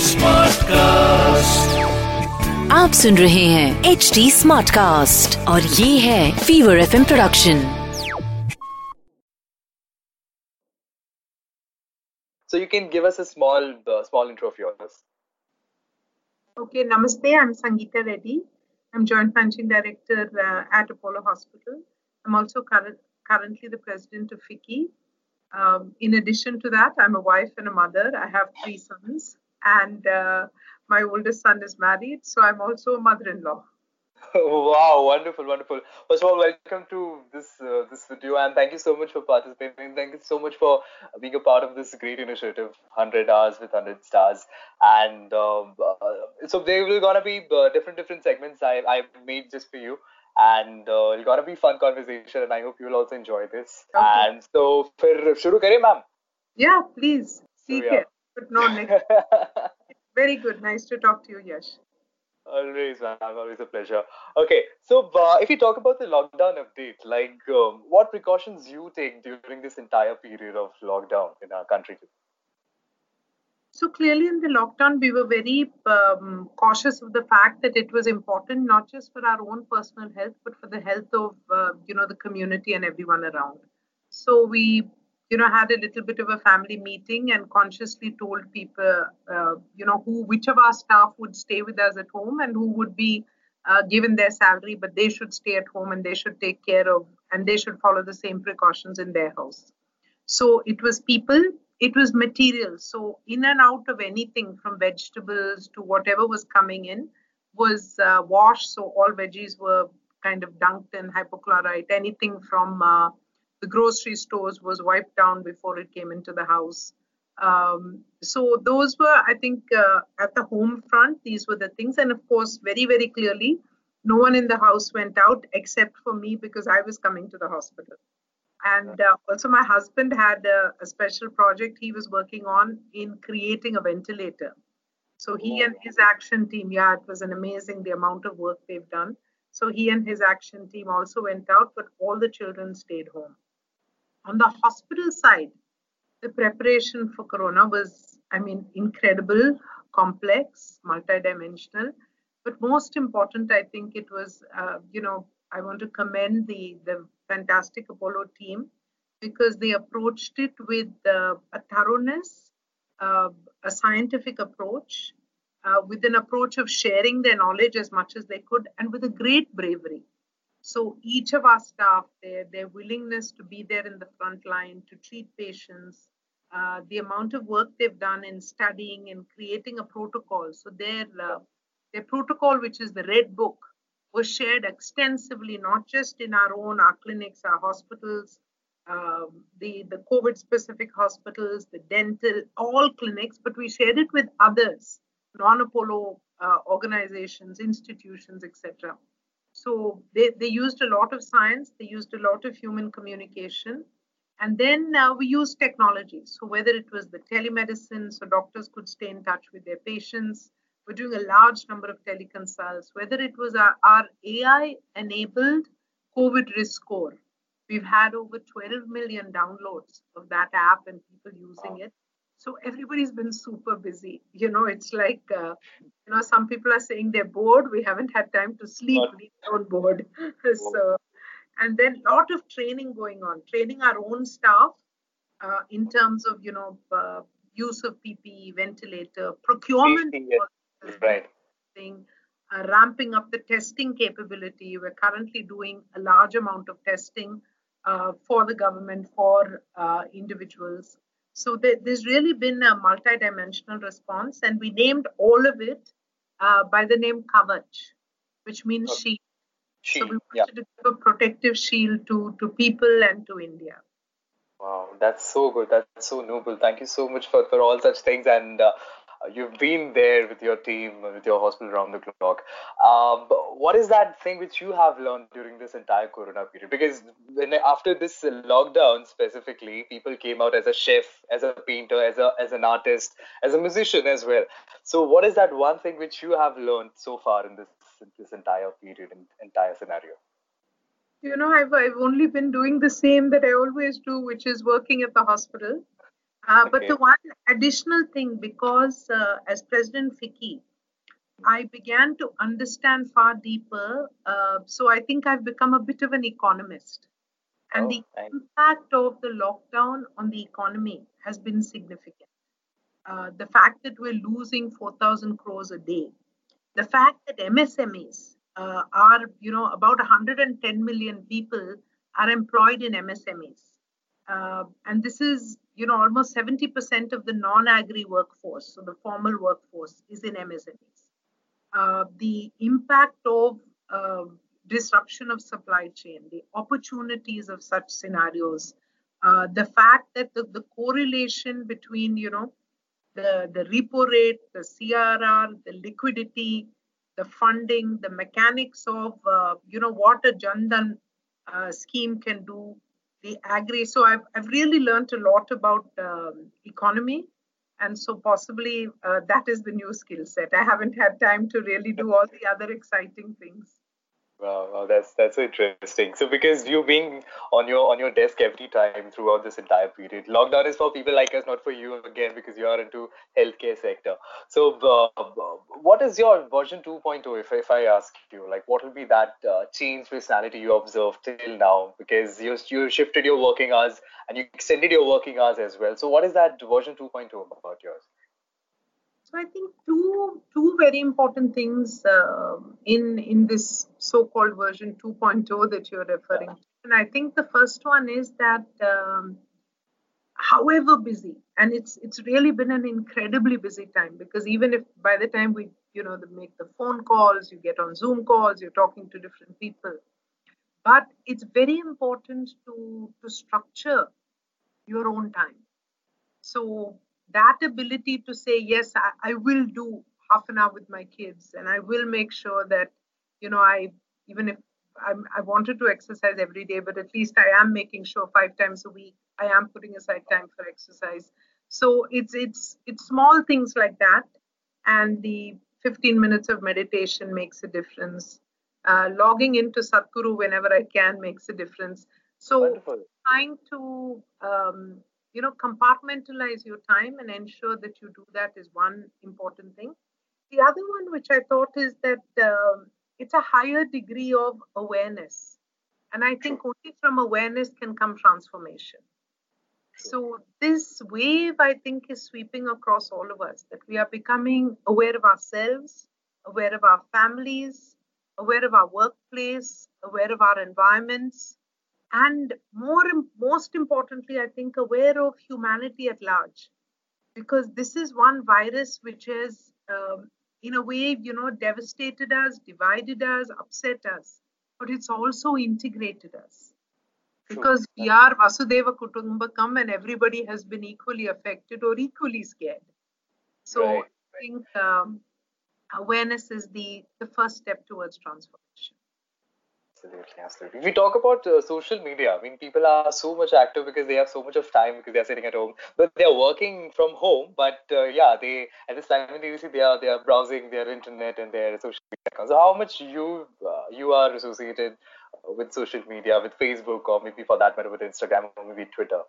Smartcast आप सुन रहे हैं एच डी स्मार्ट कास्ट और ये है fever F production So you can give us a small uh, small intro of yours. Okay, namaste. I'm Sangita Reddy. I'm Joint Managing Director uh, at Apollo Hospital. I'm also current, currently the President of FICCI, um, in addition to that, I'm a wife and a mother. I have three sons, and uh, my oldest son is married, so I'm also a mother-in-law. wow, wonderful, wonderful. First of all, welcome to this uh, this video, and thank you so much for participating. Thank you so much for being a part of this great initiative, 100 Hours with 100 Stars. And um, uh, so there will gonna be uh, different different segments I I made just for you, and uh, it's gonna be fun conversation, and I hope you will also enjoy this. Okay. And so, फिर शुरू करें, ma'am. Yeah, please. Seek yeah. it. But no, next. Very good. Nice to talk to you, Yash. Always, man. Always a pleasure. Okay, so uh, if we talk about the lockdown update, like um, what precautions you take during this entire period of lockdown in our country? So clearly, in the lockdown, we were very um, cautious of the fact that it was important not just for our own personal health, but for the health of uh, you know the community and everyone around. So we you know had a little bit of a family meeting and consciously told people uh, you know who which of our staff would stay with us at home and who would be uh, given their salary but they should stay at home and they should take care of and they should follow the same precautions in their house so it was people it was material so in and out of anything from vegetables to whatever was coming in was uh, washed so all veggies were kind of dunked in hypochlorite anything from uh, the grocery stores was wiped down before it came into the house. Um, so those were, I think, uh, at the home front, these were the things. And of course, very, very clearly, no one in the house went out except for me because I was coming to the hospital. And uh, also, my husband had a, a, special project he was working on in creating a ventilator. So he and his action team, yeah, it was an amazing the amount of work they've done. So he and his action team also went out, but all the children stayed home. On the hospital side, the preparation for corona was, I mean, incredible, complex, multidimensional. But most important, I think it was, uh, you know, I want to commend the, the fantastic Apollo team because they approached it with uh, a thoroughness, uh, a scientific approach, uh, with an approach of sharing their knowledge as much as they could, and with a great bravery. So each of our staff, their, their willingness to be there in the front line to treat patients, uh, the amount of work they've done in studying and creating a protocol. So their uh, their protocol, which is the Red Book, was shared extensively, not just in our own our clinics, our hospitals, um, the the COVID specific hospitals, the dental, all clinics, but we shared it with others, non-Apollo uh, organizations, institutions, etc. So they, they used a lot of science, they used a lot of human communication. And then uh, we used technology. So whether it was the telemedicine, so doctors could stay in touch with their patients, we're doing a large number of teleconsults, whether it was our, our AI enabled COVID risk score. We've had over 12 million downloads of that app and people using it. So everybody's been super busy. You know, it's like, uh, you know, some people are saying they're bored. We haven't had time to sleep. We're on board. so, and then a lot of training going on, training our own staff uh, in terms of, you know, uh, use of PPE, ventilator, procurement. Right. Thing, uh, ramping up the testing capability. We're currently doing a large amount of testing uh, for the government, for uh, individuals. So there's really been a multidimensional response, and we named all of it uh, by the name Kavach, which means okay. shield. shield. So we wanted yeah. to give a protective shield to, to people and to India. Wow, that's so good. That's so noble. Thank you so much for, for all such things. And uh, you've been there with your team, with your hospital around the clock. Um, what is that thing which you have learned during this entire Corona period? Because when after this lockdown specifically, people came out as a chef, as a painter, as a as an artist, as a musician as well. So, what is that one thing which you have learned so far in this this entire period, and entire scenario? You know, I've I've only been doing the same that I always do, which is working at the hospital. Uh, okay. But the one additional thing, because uh, as President FICCI, I began to understand far deeper. Uh, so I think I've become a bit of an economist. And oh, the thanks. impact of the lockdown on the economy has been significant. Uh, the fact that we're losing 4,000 crores a day, the fact that MSMEs uh, are, you know, about 110 million people are employed in MSMEs. Uh, and this is you know, almost 70% of the non-agri workforce, so the formal workforce, is in MSMEs. Uh, the impact of uh, disruption of supply chain, the opportunities of such scenarios, uh, the fact that the, the correlation between, you know, the, the repo rate, the CRR, the liquidity, the funding, the mechanics of, uh, you know, what a Jan Dhan uh, scheme can do the agri. So I've, I've really learned a lot about um, economy. And so possibly uh, that is the new skill set. I haven't had time to really do all the other exciting things. Wow, wow, that's that's interesting. So because you being on your on your desk every time throughout this entire period, lockdown is for people like us, not for you again, because you are into healthcare sector. So uh, what is your version 2.0? If if I ask you, like, what will be that uh, change personality you observed till now? Because you you shifted your working hours and you extended your working hours as well. So what is that version 2.0 about yours? So I think two two very important things uh, in in this so-called version 2.0 that you're referring to, and I think the first one is that. Um, however busy and it's it's really been an incredibly busy time because even if by the time we you know make the phone calls you get on zoom calls you're talking to different people but it's very important to to structure your own time so that ability to say yes I, I, will do half an hour with my kids and i will make sure that you know i even if I'm, i wanted to exercise every day but at least i am making sure five times a week i am putting aside time for exercise. So it's it's it's small things like that and the 15 minutes of meditation makes a difference. Uh, logging into Sadhguru whenever i can makes a difference. So Wonderful. trying to um, you know compartmentalize your time and ensure that you do that is one important thing. The other one which i thought is that um, it's a higher degree of awareness. And i think only from awareness can come transformation. So this wave i think is sweeping across all of us that we are becoming aware of ourselves aware of our families aware of our workplace aware of our environments and more most importantly i think aware of humanity at large. Because this is one virus which has um, in a way you know devastated us divided us upset us. But it's also integrated us. Because we are vasudhaiva kutumbakam and everybody has been equally affected or equally scared. So right. i think um, awareness is the the first step towards transformation Absolutely, absolutely. If We talk about uh, social media. I mean, people are so much active because they have so much of time because they are sitting at home, but they are working from home. But uh, yeah, they at this time they are they are browsing their internet and their social media accounts. So how much you uh, you are associated with social media, with Facebook, or maybe for that matter with Instagram or maybe Twitter?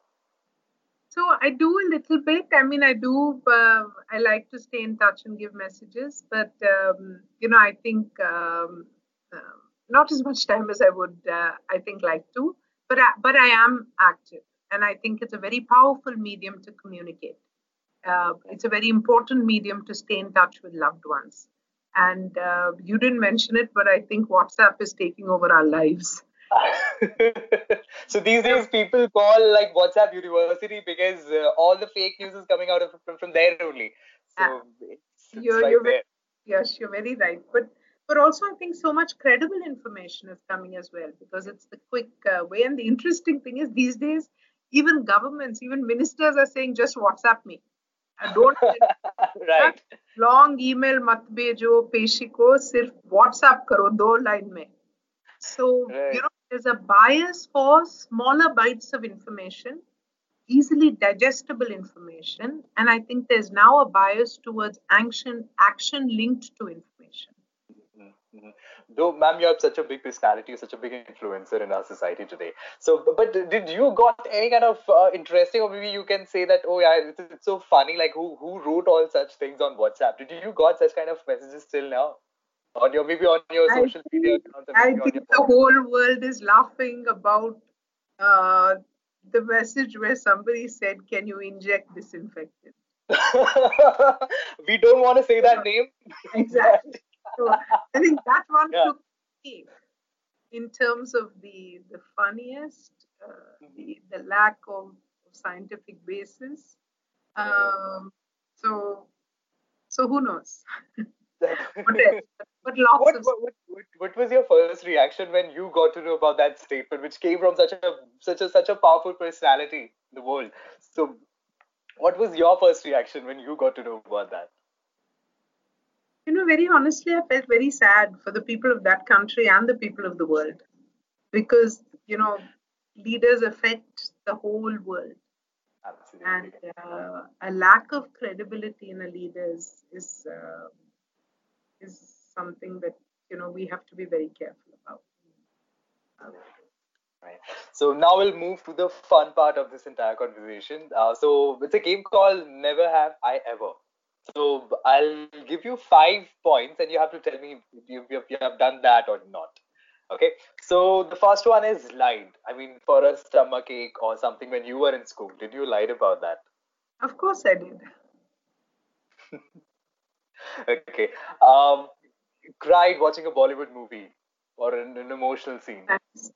So I do a little bit. I mean, I do. Uh, I like to stay in touch and give messages, but um, you know, I think. Um, um not as much time as I would, uh, I think, like to, but I, but I am active, and I think it's a very powerful medium to communicate. Uh, it's a very important medium to stay in touch with loved ones. And uh, you didn't mention it, but I think WhatsApp is taking over our lives. so these days, people call like WhatsApp University because uh, all the fake news is coming out of from, from there only. So it's, it's you're, right you're very, yes, you're very right. But but also I think so much credible information is coming as well because it's the quick uh, way. And the interesting thing is these days, even governments, even ministers are saying just WhatsApp me. and don't right. long email mat bejo peshi ko sirf WhatsApp karo do line mein. So right. you know there's a bias for smaller bites of information, easily digestible information, and I think there's now a bias towards action action linked to information Though, ma'am, you have such a big personality, such a big influencer in our society today. So, but did you got any kind of uh, interesting, or maybe you can say that, oh yeah, it's, it's so funny. Like who who wrote all such things on WhatsApp? Did you got such kind of messages till now on your maybe on your I social media think- accounts? I think the whole world is laughing about uh, the message where somebody said, "Can you inject disinfectant?" your... we don't want to say that name. Exactly. So I think that one Yeah. took me in terms of the the funniest, uh, the the lack of scientific basis. Um, so so who knows? What? But lots what, of what, what, what was your first reaction when you got to know about that statement, which came from such a such a such a powerful personality in the world? So, what was your first reaction when you got to know about that? You know, very honestly, I felt very sad for the people of that country and the people of the world because, you know, leaders affect the whole world. And uh, a lack of credibility in a leader is, is, uh, is something that, you know, we have to be very careful about. Right. So now we'll move to the fun part of this entire conversation. Uh, so it's a game called Never Have I Ever. So I'll give you five points, and you have to tell me if you, if you have done that or not. Okay. So the first one is lied. I mean, for a stomach ache or something when you were in school, did you lie about that? Of course, I did. Okay. Um, cried watching a Bollywood movie or an, an emotional scene. Times.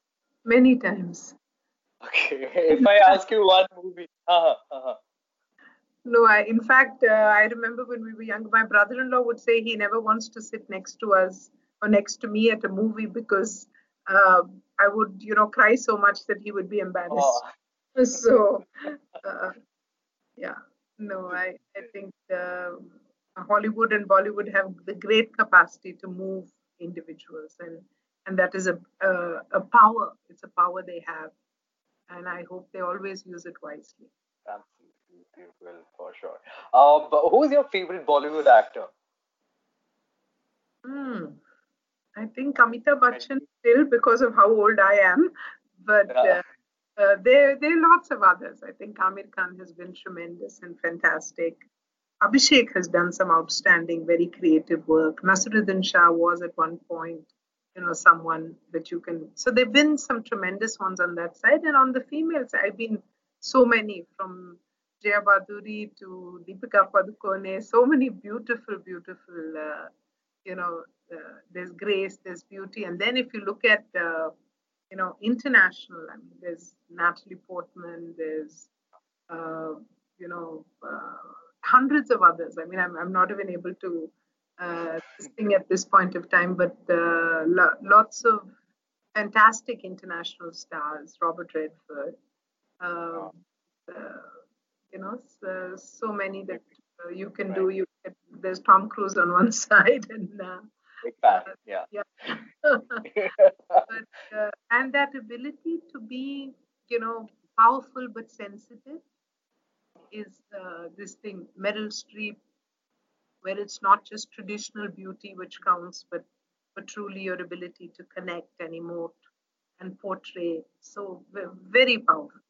Many times. Okay. If I ask you one movie, uh-huh, uh-huh. No, I, in fact, uh, I remember when we were young, my brother in law would say he never wants to sit next to us or next to me at a movie because uh, I would, you know, cry so much that he would be embarrassed. Oh. So, uh, yeah, no, I, I think uh, Hollywood and Bollywood have the great capacity to move individuals, and and that is a, a a power. It's a power they have, and I hope they always use it wisely. Will for sure. Um, but who's your favorite Bollywood actor? Hmm. I think Amitabh Bachchan still because of how old I am, but Yeah. uh, uh, there there are lots of others. I think Aamir Khan has been tremendous and fantastic. Abhishek has done some outstanding, very creative work. Naseeruddin Shah was at one point, you know, someone that you can. So there've been some tremendous ones on that side, and on the female side, I've been so many from Jaya Bhaduri to Deepika Padukone. So many beautiful, beautiful. Uh, you know, uh, there's grace, there's beauty, and then if you look at uh, you know international, I mean, there's Natalie Portman, there's uh, you know uh, hundreds of others. I mean, I'm I'm not even able to uh, sing at this point of time, but uh, lo- lots of fantastic international stars, Robert Redford. Um, uh, you know, so, so many that uh, you can do. You there's Tom Cruise on one side, and uh, fan. Yeah. yeah, but uh, and that ability to be, you know, powerful but sensitive is uh, this thing. Meryl Streep, where it's not just traditional beauty which counts, but but truly your ability to connect and emote and portray. So very powerful.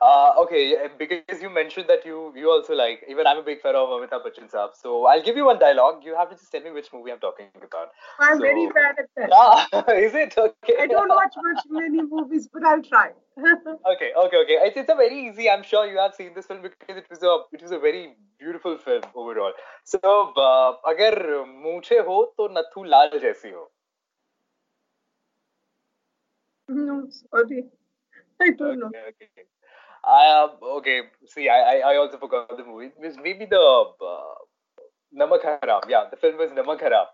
Uh, okay, yeah, because you mentioned that you you also like even I'm a big fan of Amitabh Bachchan saab. So I'll give you one dialogue. You have to just tell me which movie I'm talking about. I'm So- very bad at that. Ah, is it okay? I don't watch much many movies, but I'll try. Okay, okay, okay. It's, it's a very easy. I'm sure you have seen this film because it was a it was a very beautiful film overall. So uh, अगर मूछे हो तो नथु लाल जैसी हो. no, sorry. I don't know. Okay, okay. I Uh, okay, see, I, I also forgot the movie. It was maybe the uh, Namak Haram. Yeah, the film was Namak Haram.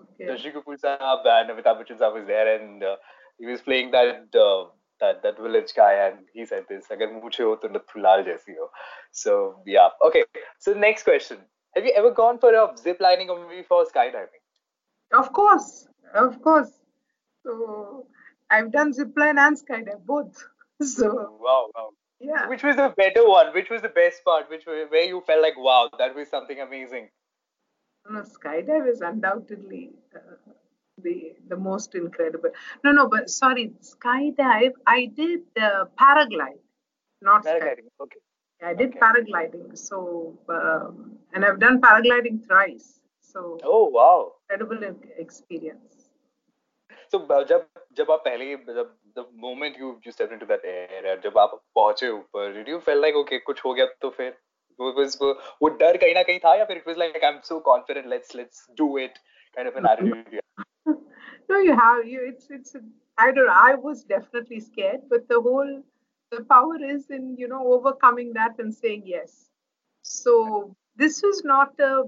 Okay. Rishi Kapoor Saab and Amitabh Bachchan Saab was there, and uh, he was playing that uh, that that village guy, and he said this: "Agar mujhe ho to nathulal jaisi ho." So yeah, okay. So next question: Have you ever gone for a zip lining or maybe for skydiving? Of course, of course. So I've done zip and skydive both. So wow, wow. Yeah. Which was the better one? Which was the best part? Which where you felt like wow, that was something amazing? No, skydive is undoubtedly uh, the the most incredible. No, no, but sorry, skydive. I did uh, paraglide, not paragliding. Skydive. Okay. I did okay. paragliding. So um, and I've done paragliding thrice. So oh wow, incredible experience. So जब जब आप पहले जब the moment you you stepped into that air जब आप पहुंचे ऊपर did you feel like okay कुछ हो गया तो फिर was वो डर कहीं ना कहीं था या फिर it was like I'm so confident let's let's do it kind of an attitude no you have you it's it's I don't know I was definitely scared but the whole the power is in you know overcoming that and saying yes so this was not uh,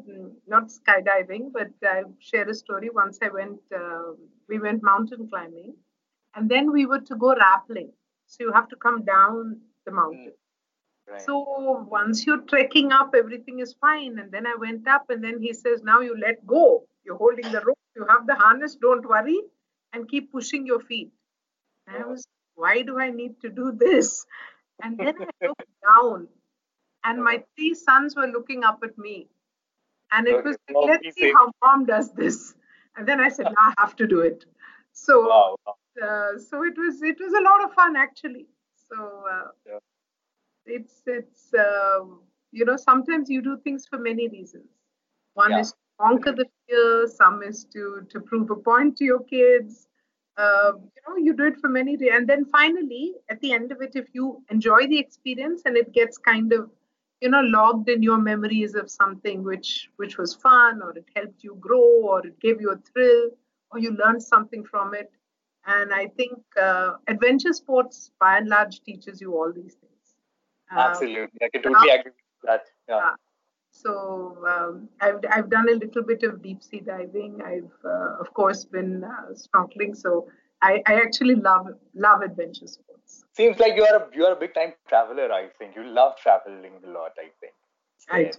not skydiving but i share a story once i went uh, we went mountain climbing and then we were to go rappelling. So you have to come down the mountain. Mm. Right. So once you're trekking up, everything is fine. And then I went up, and then he says, Now you let go. You're holding the rope, you have the harness, don't worry, and keep pushing your feet. And I was, Why do I need to do this? And then I looked down, and my three sons were looking up at me. And it was, Let's see how mom does this. And then I said, Now I have to do it. So wow. Uh, so it was it was a lot of fun actually. So uh, yeah. it's it's uh, you know sometimes you do things for many reasons. One yeah. is to conquer the fear. Some is to to prove a point to your kids. Uh, you know you do it for many reasons, and then finally at the end of it, if you enjoy the experience and it gets kind of you know logged in your memories of something which which was fun or it helped you grow or it gave you a thrill or you learned something from it and I think uh, adventure sports, by and large, teaches you all these things. Um, Absolutely, I can totally agree with that. Yeah. So um, I've I've done a little bit of deep sea diving. I've uh, of course been uh, snorkeling. So I, I actually love love adventure sports. Seems like you are a you are a big time traveler. I think you love traveling a lot. I think. I do.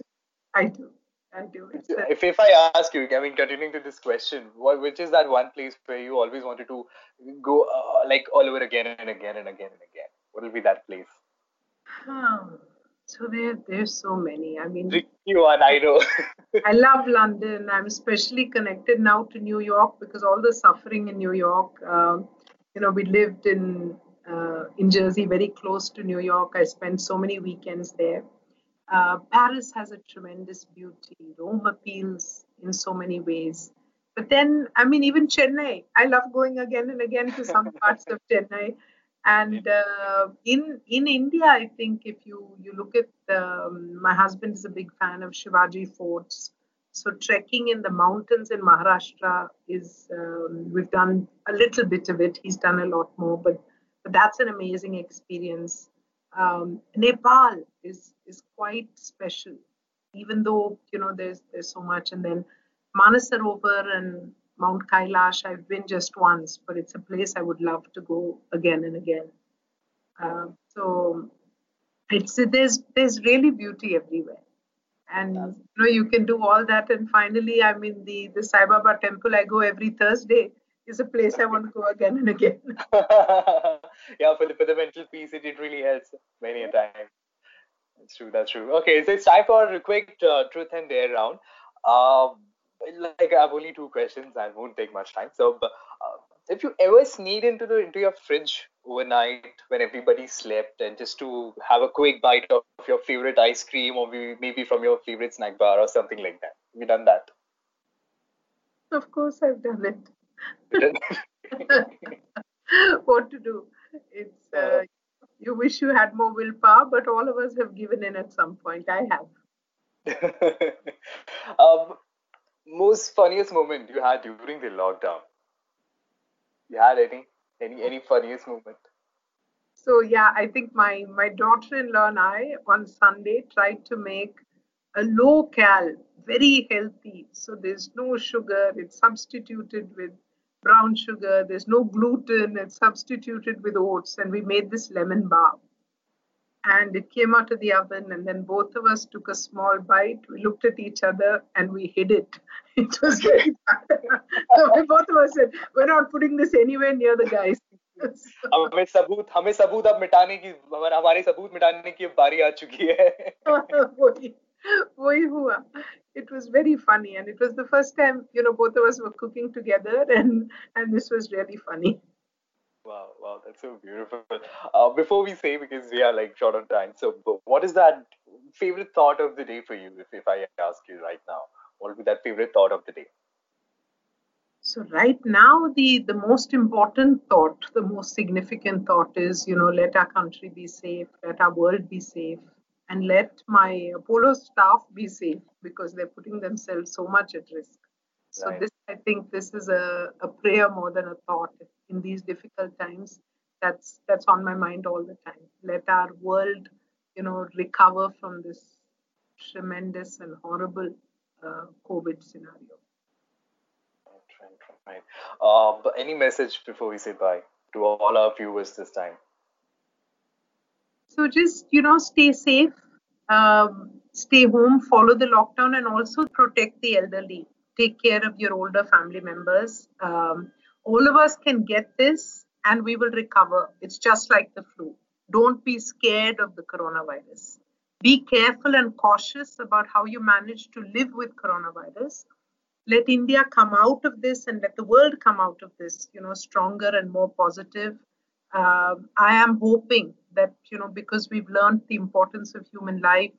I do. I do. If, if I ask you, I mean, continuing to this question, what, which is that one place where you always wanted to go uh, like all over again and again and again and again? What will be that place? Um, so there, there's so many. I mean, tricky one, I know. I love London. I'm especially connected now to New York because all the suffering in New York. Um, you know, we lived in uh, in Jersey, very close to New York. I spent so many weekends there. Uh, Paris has a tremendous beauty. Rome appeals in so many ways. But then, I mean, even Chennai, I love going again and again to some parts of Chennai. And uh, in in India, I think if you you look at um, my husband is a big fan of Shivaji forts. So trekking in the mountains in Maharashtra is um, we've done a little bit of it. He's done a lot more, but but that's an amazing experience. Um, Nepal is is quite special, even though you know there's there's so much. And then Manasarovar and Mount Kailash, I've been just once, but it's a place I would love to go again and again. Uh, so it's there's there's really beauty everywhere, and you know you can do all that. And finally, I'm in the the Sai Baba temple. I go every Thursday is a place I want to go again and again. yeah, for the, for the mental peace, it, it really helps many a time. That's true. That's true. Okay, so it's time for a quick uh, truth and dare round. Um, like I have only two questions and won't take much time. So, uh, if you ever sneak into the into your fridge overnight when everybody slept and just to have a quick bite of your favorite ice cream or maybe from your favorite snack bar or something like that, have you done that? Of course, I've done it. what to do? It's uh, uh, you wish you had more willpower, but all of us have given in at some point. I have. um, most funniest moment you had during the lockdown? You had any any any funniest moment? So yeah, I think my my daughter-in-law and I on Sunday tried to make a low cal, very healthy. So there's no sugar. It's substituted with brown sugar, there's no gluten, it's substituted with oats, and we made this lemon bar. And it came out of the oven, and then both of us took a small bite. We looked at each other and we hid it. It was very so both of us said, We're not putting this anywhere near the guys. हमें सबूत हमें सबूत अब मिटाने की हमारे सबूत मिटाने की बारी आ चुकी है वही वही हुआ it was very funny and it was the first time you know both of us were cooking together and and this was really funny wow wow that's so beautiful uh, before we say because we are like short on time so what is that favorite thought of the day for you if, if i ask you right now what would be that favorite thought of the day so right now the the most important thought the most significant thought is you know let our country be safe let our world be safe and let my Apollo staff be safe because they're putting themselves so much at risk. So right. this, I think, this is a, a prayer more than a thought in these difficult times. That's that's on my mind all the time. Let our world, you know, recover from this tremendous and horrible uh, COVID scenario. Right, right, Uh, but any message before we say bye to all our viewers this time? So just, you know, stay safe, um, stay home, follow the lockdown, and also protect the elderly. Take care of your older family members. Um, all of us can get this and we will recover. It's just like the flu. Don't be scared of the coronavirus. Be careful and cautious about how you manage to live with coronavirus. Let India come out of this and let the world come out of this, you know, stronger and more positive. Uh, I am hoping that you know because we've learned the importance of human life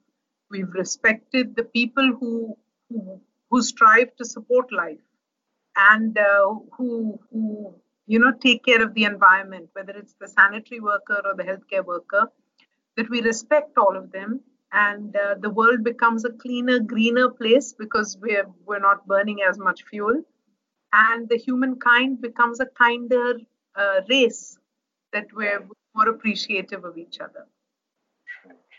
we've respected the people who who, who strive to support life and uh, who who you know take care of the environment whether it's the sanitary worker or the healthcare worker that we respect all of them and uh, the world becomes a cleaner greener place because we're we're not burning as much fuel. And the humankind becomes a kinder uh, race that we're more appreciative of each other.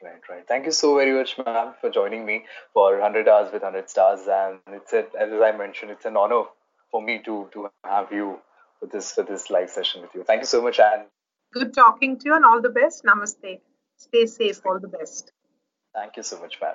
Right, right. Thank you so very much, ma'am, for joining me for 100 Hours with 100 Stars. And it's a, as I mentioned, it's an honor for me to to have you for this for this live session with you. Thank you so much, and good talking to you, and all the best. Namaste. Stay safe. All the best. Thank you so much, ma'am.